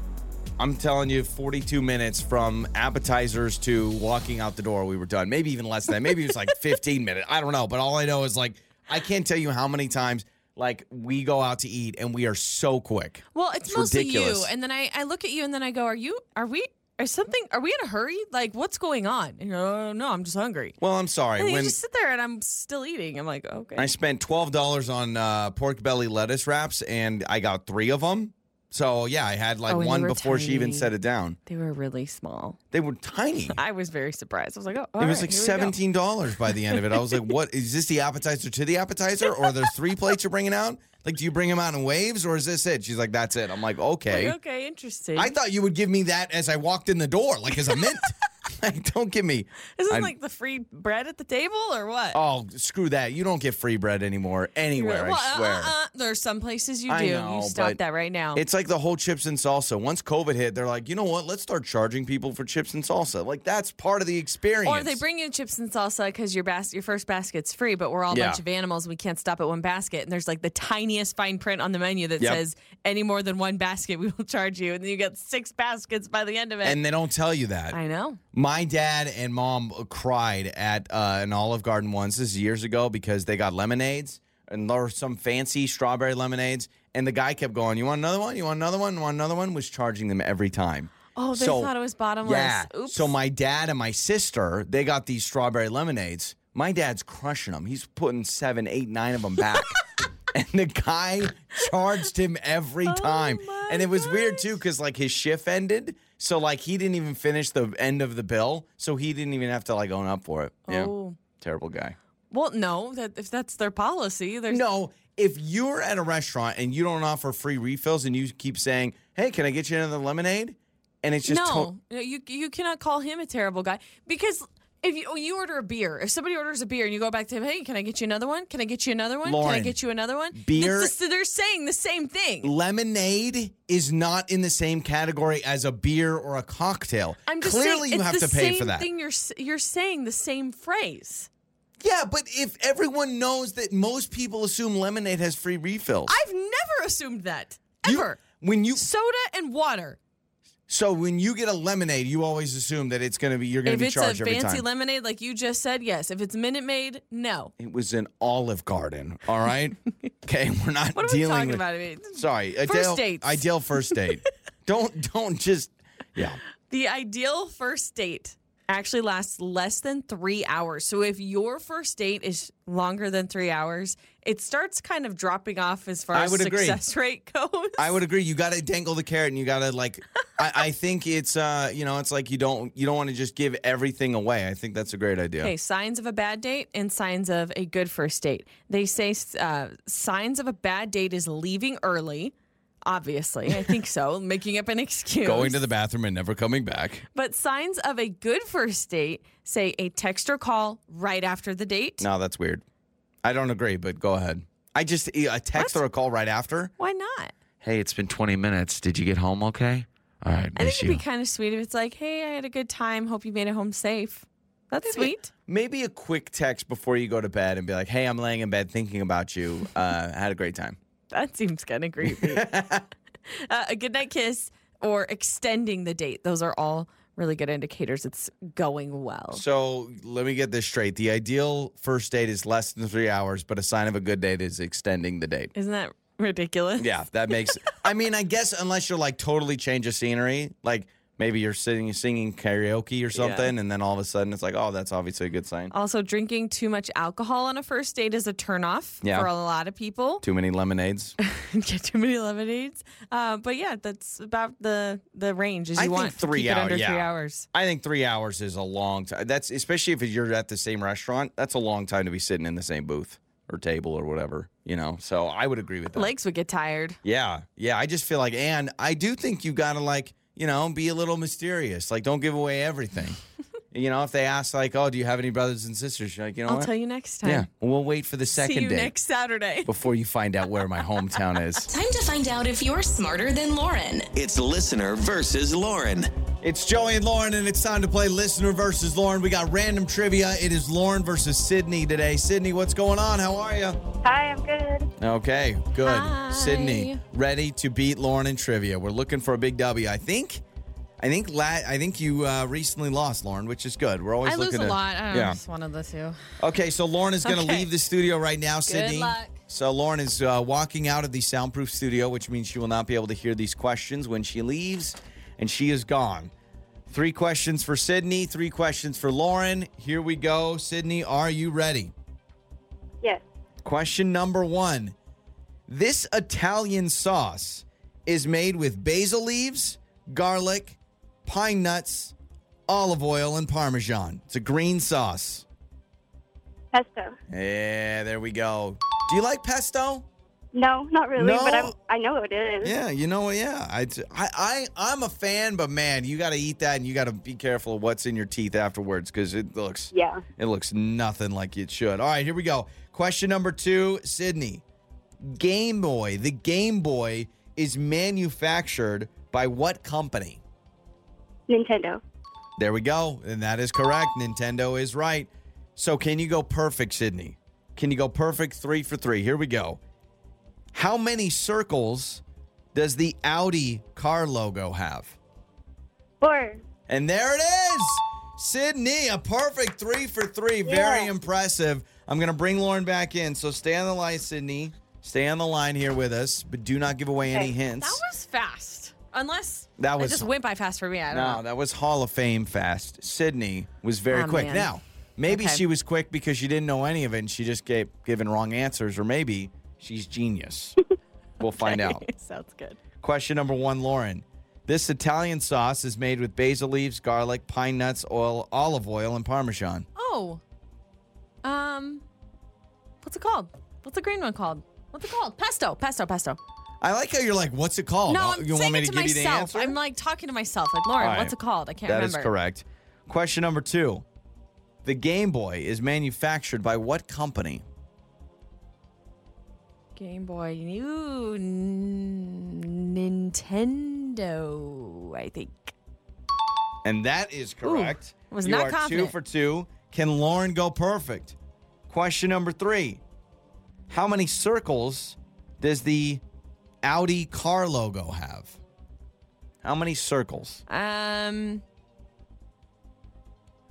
I'm telling you, 42 minutes from appetizers to walking out the door, we were done. Maybe even less than that. Maybe it was like (laughs) 15 minutes. I don't know. But all I know is like, I can't tell you how many times like we go out to eat and we are so quick. Well, it's, It's mostly ridiculous. you, and then I, I look at you, and then I go, "Are you? Are we? Are something? Are we in a hurry? Like, what's going on?" And "Oh no, I'm just hungry." Well, I'm sorry. And when you just sit there, and I'm still eating. I'm like, okay. I spent $12 on uh, pork belly lettuce wraps and I got three of them. So yeah, I had like Oh, one before she even set it down. they were really small. They were tiny. (laughs) I was very surprised. I was like, "Oh, it was right, like here we go." seventeen dollars by the end of it. I was like, "What is this? The appetizer to the appetizer, or are there three plates you're bringing out? Like, do you bring them out in waves, or is this it?" She's like, "That's it." I'm like, "Okay." Like, okay, interesting. I thought you would give me that as I walked in the door, like as a mint. (laughs) (laughs) like, don't give me. Isn't I- like the free bread at the table or what? Oh, screw that! You don't get free bread anymore anywhere. well, I swear. Uh, uh, uh, there's some places you do. Know, you stop that right now. It's like the whole chips and salsa. Once COVID hit, they're like, you know what? Let's start charging people for chips and salsa. Like that's part of the experience. Or they bring you chips and salsa because your bas- your first basket's free, but we're all a Yeah. bunch of animals. We can't stop at one basket. And there's like the tiniest fine print on the menu that Yep. says any more than one basket, we will (laughs) charge you. And then you get six baskets by the end of it. and they don't tell you that. I know. My dad and mom cried at uh, an Olive Garden once. This is years ago because they got lemonades and there were some fancy strawberry lemonades. And the guy kept going, "You want another one? You want another one? You want another one?" Was charging them every time. Oh, they So- thought it was bottomless. Yeah. Oops. So my dad and my sister, they got these strawberry lemonades. My dad's crushing them. He's putting seven, eight, nine of them back. (laughs) and the guy charged him every time. Oh and it was weird too, because like his shift ended. So like he didn't even finish the end of the bill. So he didn't even have to like own up for it. Yeah. Oh. Terrible guy. Well, no, that if that's their policy, there's No, if you're at a restaurant and you don't offer free refills and you keep saying, Hey, can I get you another lemonade? And it's just no, to- you you cannot call him a terrible guy because if you oh, you order a beer, if somebody orders a beer and you go back to him, hey, can I get you another one? Can I get you another one? Can I get you another one? beer- the- they're saying the same thing. lemonade is not in the same category as a beer or a cocktail. I'm just Clearly, saying, you it's have to pay for same that. Thing you're you're saying the same phrase. Yeah, but if everyone knows that most people assume lemonade has free refills, I've never assumed that You- ever. when you Soda and water. So when you get a lemonade, you always assume that it's going to be you're going to be charged every time. If it's a fancy lemonade, like you just said, yes. If it's Minute Maid, no. it was an Olive Garden. All right. (laughs) okay, we're not What are we dealing talking with. about? I mean, Sorry, First ideal, dates. Ideal first date. (laughs) don't don't just yeah. The ideal first date actually lasts less than three hours. So if your first date is longer than three hours, it starts kind of dropping off as far I as would agree. success (laughs) rate goes. I would agree. You got to dangle the carrot, and you got to like. (laughs) I, I think it's uh, you know, it's like you don't you don't want to just give everything away. I think that's a great idea. Okay, signs of a bad date and signs of a good first date. They say uh, signs of a bad date is leaving early. Obviously, I think so. Making up an excuse. Going to the bathroom and never coming back. But signs of a good first date say a text or call right after the date. No, that's weird. I don't agree, but go ahead. I just a text What? or a call right after. Why not? Hey, it's been 20 minutes. Did you get home okay? All right, I miss think you. it'd be kind of sweet if it's like, hey, I had a good time. Hope you made it home safe. That's sweet. Maybe a quick text before you go to bed and be like, "Hey, I'm laying in bed thinking about you. Uh, had a great time." (laughs) That seems kind of creepy. (laughs) uh, a good night kiss or extending the date. Those are all really good indicators it's going well. So let me get this straight. The ideal first date is less than three hours, but a sign of a good date is extending the date. Isn't that ridiculous? Yeah, that makes. (laughs) I mean, I guess unless you're like totally change of scenery, like Maybe you're sitting singing karaoke or something, and then all of a sudden it's like, oh, that's obviously a good sign. Also, drinking too much alcohol on a first date is a turnoff Yeah. for a lot of people. Too many lemonades. (laughs) Get too many lemonades. Uh, but yeah, that's about the the range as you I want. think to three hours. under yeah. three hours. I think three hours is a long time. That's especially if you're at the same restaurant. That's a long time to be sitting in the same booth or table or whatever. You know, so I would agree with that. Legs would get tired. Yeah, yeah. I just feel like, and I do think you gotta like, you know, be a little mysterious. Like, don't give away everything. You know, if they ask, like, oh, do you have any brothers and sisters? You're like, you know I'll what? tell you next time. Yeah, we'll wait for the second See you date next Saturday. (laughs) before you find out where my hometown is. (laughs) Time to find out if you're smarter than Lauren. It's listener versus Lauren. It's Joey and Lauren, and it's time to play Listener versus Lauren. We got random trivia. It is Lauren versus Sydney today. Sydney, what's going on? How are you? Hi, I'm good. Okay, good. Hi. Sydney, ready to beat Lauren in trivia. We're looking for a big W. I think, I think, la- I think you uh, recently lost, Lauren, which is good. We're always looking. I lose looking a to, lot. I don't know, yeah. just one of the two. Okay, so Lauren is going to Okay. leave the studio right now, Sydney. luck. So Lauren is uh, walking out of the soundproof studio, which means she will not be able to hear these questions when she leaves, and she is gone. Three questions for Sydney, three questions for Lauren. Here we go. Sydney, are you ready? Yes. Question number one. This Italian sauce is made with basil leaves, garlic, pine nuts, olive oil, and parmesan. It's a green sauce. Pesto. Yeah, there we go. Do you like pesto? No, not really, No? but I'm, I know what it is. Yeah, you know what? Yeah, I, I, I, I'm a fan, but man, you got to eat that, and you got to be careful of what's in your teeth afterwards because it looks, Yeah. it looks nothing like it should. All right, here we go. Question number two, Sydney. Game Boy. The Game Boy is manufactured by what company? Nintendo. There we go, and that is correct. Nintendo is right. So, can you go perfect, Sydney? Can you go perfect three for three? Here we go. How many circles does the Audi car logo have? Four. And there it is. Sydney, a perfect three for three. Very Yeah. impressive. I'm going to bring Lauren back in. So stay on the line, Sydney. Stay on the line here with us, but do not give away any hints. That was fast. Unless That was- it just went by fast for me. I don't No, know. that was Hall of Fame fast. Sydney was very Oh, quick. man. Now, maybe Okay. she was quick because she didn't know any of it and she just gave given wrong answers, or maybe she's genius. (laughs) we'll find out. (laughs) Sounds good. Question number one, Lauren. This Italian sauce is made with basil leaves, garlic, pine nuts, oil, olive oil, and parmesan. Oh. Um what's it called? What's the green one called? What's it called? Pesto. Pesto, pesto. I like how you're like, what's it called? no, I'm you saying want me it to to give you the myself. answer? I'm like talking to myself. Like, Lauren, right. what's it called? I can't That remember. That is correct. Question number two. The Game Boy is manufactured by what company? Game Boy. Ooh, Nintendo, I think. And that is correct. was you not are two for two. Can Lauren go perfect? Question number three. How many circles does the Audi car logo have? How many circles? Um,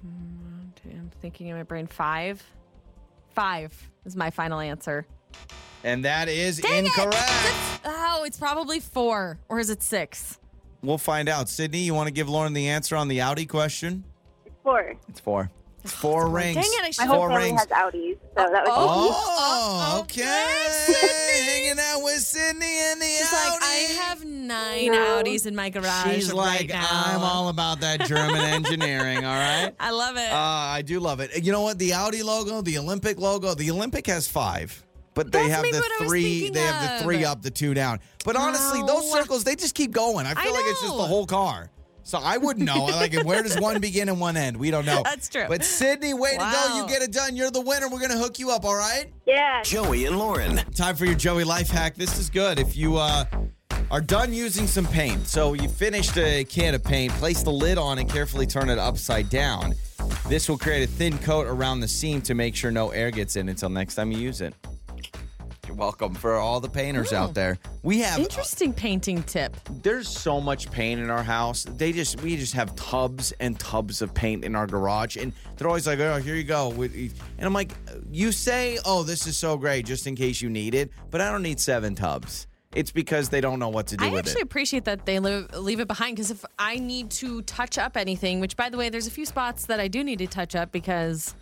mm, I'm thinking in my brain. Five. Five is my final answer. And that is Dang incorrect. It's- oh, it's probably four, or is it six? We'll find out. Sydney, you want to give Lauren the answer on the Audi question? It's four. It's four rings. Dang it, I My whole four family rings. has Audis, so that was Oh, okay. okay, Hanging out with Sydney and the She's Audi. like, I have nine No. Audis in my garage. She's right like, now. I'm all about that German (laughs) engineering, all right? I love it. Uh, I do love it. You know what? The Audi logo, the Olympic logo, the Olympic has five. But they That's have maybe the what I was three. thinking They have the of. three up, the two down. But honestly, those No. circles they just keep going. I feel I like it's just the know. whole car. So I wouldn't know. (laughs) like, where does one begin and one end? We don't know. That's true. But Sydney, way to go! You get it done. You're the winner. We're gonna hook you up. All right. yeah. Joey and Lauren. Time for your Joey life hack. This is good. If you uh, are done using some paint, so you finished a can of paint, place the lid on and carefully turn it upside down. This will create a thin coat around the seam to make sure no air gets in until next time you use it. You're welcome for all the painters out hmm. there. We have uh, Interesting painting tip. there's so much paint in our house. They just we just have tubs and tubs of paint in our garage, and they're always like, "Oh, here you go." With- And I'm like, "You say, oh, this is so great, just in case you need it, but I don't need seven tubs." it's because they don't know what to do I with actually it. appreciate that they live, leave it behind because if I need to touch up anything, which by the way, there's a few spots that I do need to touch up because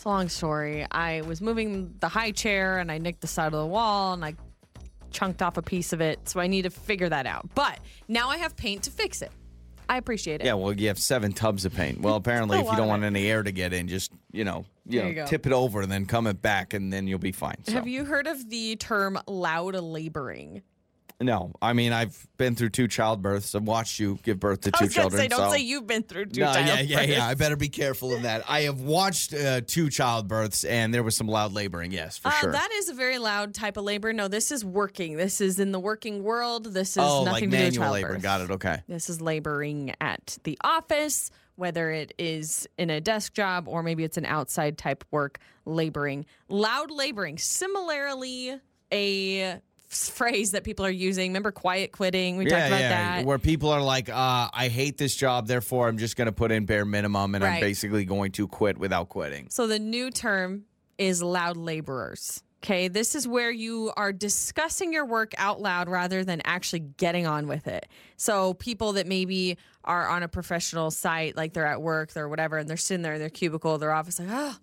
it's a long story. I was moving the high chair and I nicked the side of the wall and I chunked off a piece of it. So I need to figure that out. But now I have paint to fix it. I appreciate it. Yeah, well, you have seven tubs of paint. Well, (laughs) apparently, if you don't want any air to get in, just you know, you know, you tip it over and then come it back, and then you'll be fine. So. Have you heard of the term loud laboring? No, I mean I've been through two childbirths. I've watched you give birth to I two was children. say, don't so- say you've been through two no, yeah, childbirths. yeah, yeah. I better be careful of that. I have watched uh, two childbirths, and there was some loud laboring. Yes, for Uh, sure. That is a very loud type of labor. No, this is working. This is in the working world. This is oh, nothing like to do with manual childbirth. labor. Got it. Okay. This is laboring at the office, whether it is in a desk job or maybe it's an outside type work, laboring. Loud laboring, similarly, a phrase that people are using. Remember quiet quitting? We talked about that. Where people are like, uh, I hate this job, therefore I'm just going to put in bare minimum, and I'm basically going to quit without quitting. So the new term is loud laborers. Okay, this is where you are discussing your work out loud rather than actually getting on with it. So people that maybe are on a professional site, like they're at work, they're whatever, and they're sitting there in their cubicle, their office, like, oh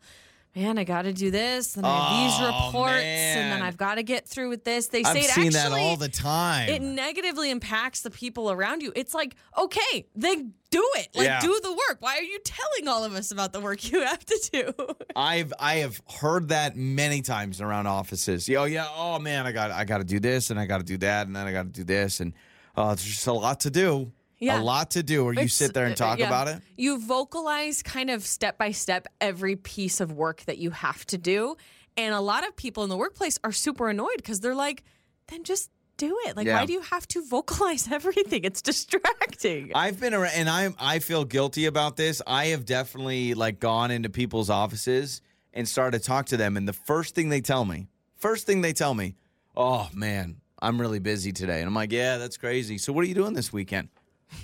man, I got to do this, and I have these Oh, reports, and then. I've got to get through with this. They say I've it seen that actually- all the time. it negatively impacts the people around you. It's like, okay, then do it. Like, Yeah. do the work. Why are you telling all of us about the work (laughs) you have to do? I've I have heard that many times around offices. Yo, yeah, oh man, I got I got to do this and I got to do that and then I got to do this and uh, there's just a lot to do. Yeah. A lot to do. Or you It's- sit there and uh, talk yeah. about it. You vocalize kind of step by step every piece of work that you have to do. And a lot of people in the workplace are super annoyed because they're like, then just do it. Like, Yeah. why do you have to (laughs) vocalize everything? It's distracting. I've been around, and I I feel guilty about this. I have definitely like gone into people's offices and started to talk to them, and the first thing they tell me, first thing they tell me, oh man, I'm really busy today, and I'm like, yeah, that's crazy. So what are you doing this weekend?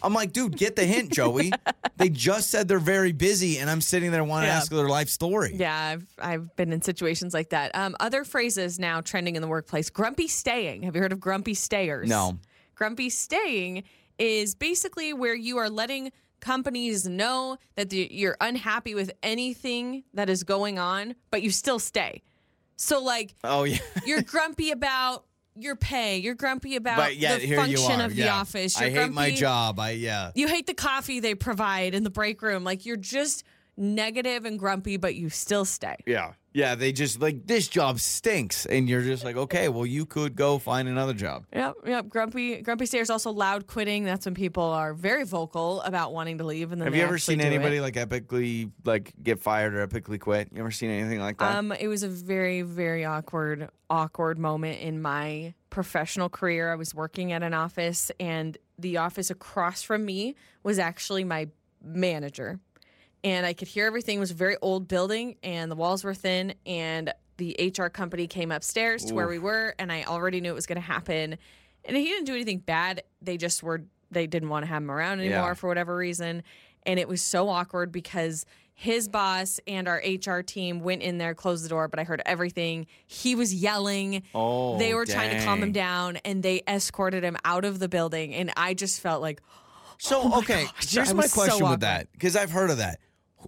I'm like, dude, get the hint, Joey. they just said they're very busy, and I'm sitting there wanting Yeah. to ask their life story. yeah, I've I've been in situations like that. Um, other phrases now trending in the workplace: grumpy staying. Have you heard of grumpy stayers? No. Grumpy staying is basically where you are letting companies know that the, you're unhappy with anything that is going on, but you still stay. So, like, Oh yeah. you're grumpy about your pay. You're grumpy about but yeah, the function of the office. I You're hate my grumpy- job. I yeah. You hate the coffee they provide in the break room. Like, you're just negative and grumpy, but you still stay. Yeah. Yeah, they just like this job stinks and you're just like, "Okay, well you could go find another job." Yep, yep. Grumpy, grumpy stayers. Also, loud quitting. That's when people are very vocal about wanting to leave, and then Have you ever seen do it. anybody like epically like get fired or epically quit? You ever seen anything like that? Um, it was a very, very awkward, awkward moment in my professional career. I was working at an office, and the office across from me was actually my manager. And I could hear everything. It was a very old building, and the walls were thin. And the HR company came upstairs to where we were, and I already knew it was going to happen. And he didn't do anything bad. They just were, they didn't want to have him around anymore Yeah. for whatever reason. And it was so awkward because his boss and our HR team went in there, closed the door, but I heard everything. He was yelling. Oh, they were trying to calm him down and they escorted him out of the building. And I just felt like, so oh okay, gosh, here's my was so question with that because I've heard of that.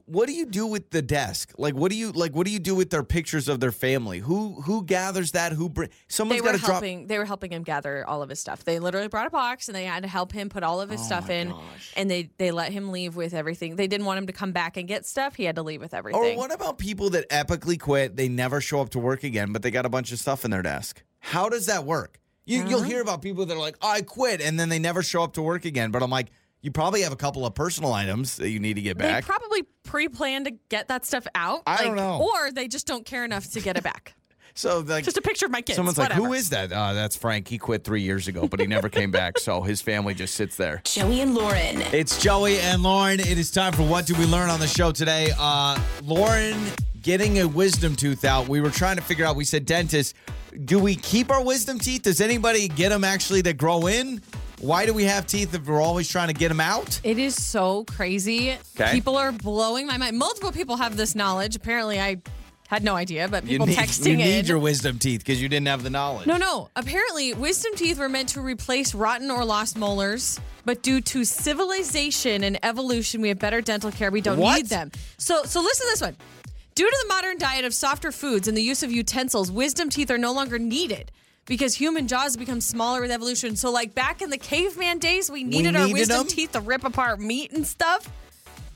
What do you do with the desk? Like, what do you like? What do you do with their pictures of their family? Who who gathers that? Who bring? Someone's got to drop. They were helping him gather all of his stuff. They literally brought a box and they had to help him put all of his Oh stuff in. gosh. And they they let him leave with everything. They didn't want him to come back and get stuff. He had to leave with everything. Or what about people that epically quit? They never show up to work again, but they got a bunch of stuff in their desk. How does that work? You, You'll uh-huh. hear about people that are like, I quit, and then they never show up to work again. But I'm like, you probably have a couple of personal items that you need to get They back. probably pre-plan to get that stuff out. I don't know. Or they just don't care enough to get it back. (laughs) so like, just a picture of my kids. someone's whatever. like, who is that? Uh, that's Frank. He quit three years ago, but he never came back. So his family just sits there. Joey and Lauren. It's Joey and Lauren. It is time for What Do We Learn on the show today? Uh, Lauren getting a wisdom tooth out. We were trying to figure out, we said, dentist, do we keep our wisdom teeth? Does anybody get them actually that grow in? Why do we have teeth if we're always trying to get them out? It is so crazy. Okay. People are blowing my mind. Multiple people have this knowledge. Apparently, I Had no idea, but You people need, texting you in. need your wisdom teeth because you didn't have the knowledge. No, no. Apparently, wisdom teeth were meant to replace rotten or lost molars, but due to civilization and evolution, we have better dental care. We don't What? need them. So, so listen to this one. Due to the modern diet of softer foods and the use of utensils, wisdom teeth are no longer needed because human jaws become smaller with evolution. So, like back in the caveman days, we needed, our needed wisdom them? teeth to rip apart meat and stuff.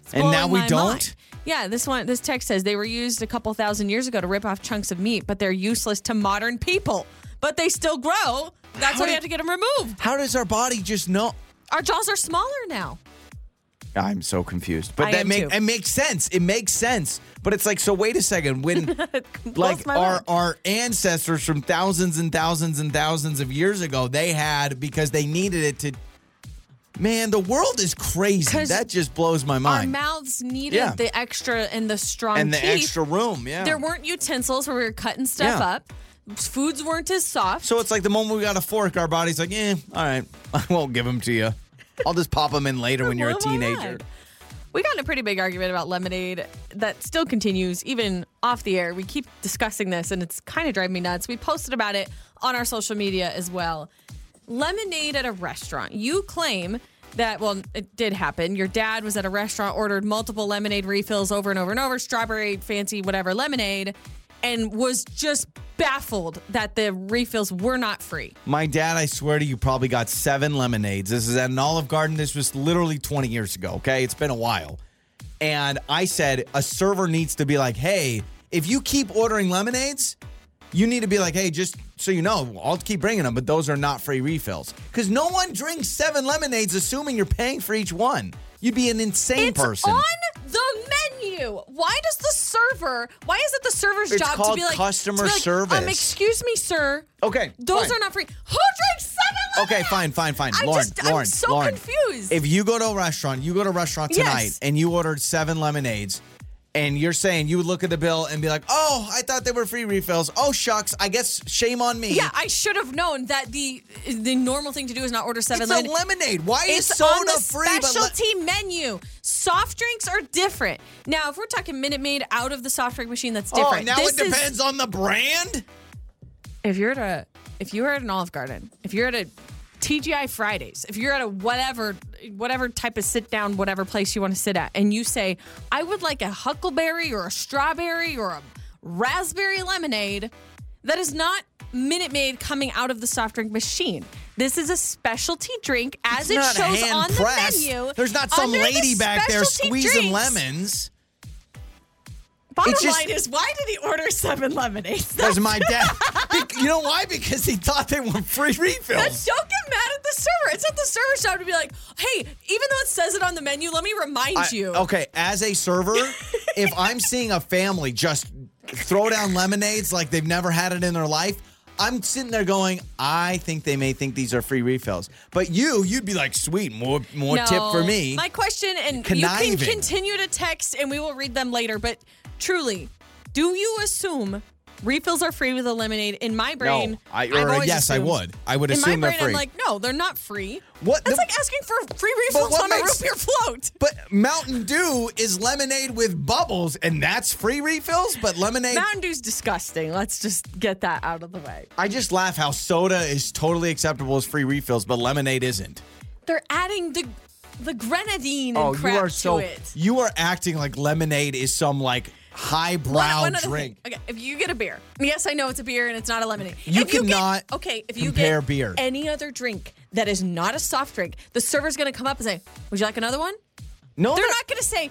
It's And now we don't? mind. Yeah, this one, this text says they were used a couple thousand years ago to rip off chunks of meat, but they're useless to modern people. But they still grow. That's How why we have to get them removed. How does our body just know? Our jaws are smaller now. I'm so confused. But I that am make too. it makes sense. It makes sense. But it's like, so wait a second. When (laughs) like my our mind. our ancestors from thousands and thousands and thousands of years ago, they had because they needed it to. Man, the world is crazy. 'Cause That just blows my mind. Our mind. mouths needed Yeah. the extra and the strong and the teeth. extra room, yeah. There weren't utensils where we were cutting stuff Yeah. up. Foods weren't as soft. so it's like the moment we got a fork, our body's like, eh, all right, (laughs) I won't give them to you. (laughs) I'll just pop them in later when you're a teenager. We got in a pretty big argument about lemonade that still continues even off the air. We keep discussing this and it's kind of driving me nuts. We posted about it on our social media as well. Lemonade at a restaurant. You claim that, well, it did happen. Your dad was at a restaurant, ordered multiple lemonade refills over and over and over, strawberry, fancy, whatever lemonade, and was just baffled that the refills were not free. My dad, I swear to you, probably got seven lemonades. This is at an Olive Garden. This was literally 20 years ago, okay? It's been a while. And I said, a server needs to be like, hey, if you keep ordering lemonades, you need to be like, hey, just so you know, I'll keep bringing them, but those are not free refills. Because no one drinks seven lemonades assuming you're paying for each one. You'd be an insane It's person. on the menu. Why does the server? Why is it the server's It's job to called be like customer to be like, service. Um, excuse me, sir. Okay, Those fine. are not free. Who drinks seven? Okay, fine, fine, fine. I Lauren, just, I'm Lauren, so Lauren. confused. If you go to a restaurant, you go to a restaurant Yes. tonight and you ordered seven lemonades, and you're saying you would look at the bill and be like, "Oh, I thought they were free refills. Oh shucks, I guess shame on me." yeah, I should have known that the the normal thing to do is not order seven. it's a lemonade. lemonade. Why is It's soda on the free? but le- specialty menu. Soft drinks are different. Now, if we're talking Minute Maid out of the soft drink machine, that's different. oh, different. now This it is- depends on the brand. if you're at a if you're at an Olive Garden, if you're at a TGI Fridays, if you're at a whatever whatever type of sit down whatever place you want to sit at and you say, "I would like a huckleberry or a strawberry or a raspberry lemonade," that is not Minute Maid coming out of the soft drink machine. This is a specialty drink as It's it shows on the menu. There's not some lady back there squeezing drinks. lemons. Bottom It's just- line is, why did he order seven lemonades? Because my dad, (laughs) you know why? Because he thought they were free refills. That's don't get mad at the server. It's not the server's job to be like, hey, even though it says it on the menu, let me remind I- you. Okay, as a server, if I'm seeing a family just throw down lemonades like they've never had it in their life, I'm sitting there going, I think they may think these are free refills. But you, you'd be like, sweet, more more No. tip for me. My question, and you Conniving. can continue to text, and we will read them later. But truly, do you assume refills are free with a lemonade? In my brain, no, I, I've or uh, always yes, I would. I would In my assume brain, they're free. I'm like, no, they're not free. What That's the- like asking for free refills what on a root makes- beer float. but Mountain Dew is lemonade with bubbles, and that's free refills. But lemonade, Mountain Dew's disgusting. Let's just get that out of the way. I just laugh how soda is totally acceptable as free refills, but lemonade isn't. They're adding the the grenadine and Oh, crap you are so it. you are acting like lemonade is some like highbrow One- one drink. thing. Okay, if you get a beer, yes, I know it's a beer and it's not a lemonade. You if you cannot get, okay, if you get beer. any other drink that is not a soft drink, the server's going to come up and say, "Would you like another one?" No, They're not going to say.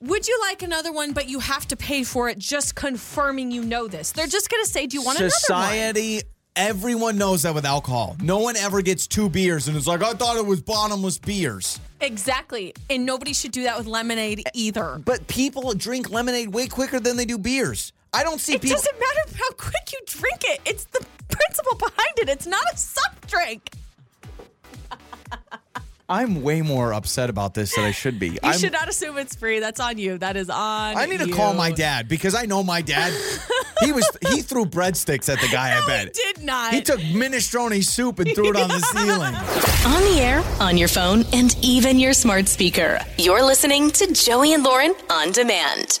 Would you like another one? But you have to pay for it. Just confirming you know this. They're just going to say, "Do you want another one?" society everyone knows that with alcohol no one ever gets two beers and it's like i thought it was bottomless beers Exactly, and nobody should do that with lemonade either. but people drink lemonade way quicker than they do beers i don't see It people doesn't matter how quick you drink it. It's the principle behind it. It's not a soft drink. (laughs) i'm way more upset about this than i should be (laughs) You I'm, should not assume it's free. That's on you. That is on. i need to call my dad because i know my dad (laughs) he was he threw breadsticks at the guy No, i bet he did not. he took minestrone soup and threw it on the (laughs) ceiling On the air, on your phone, and even your smart speaker. You're listening to Joey and Lauren on demand.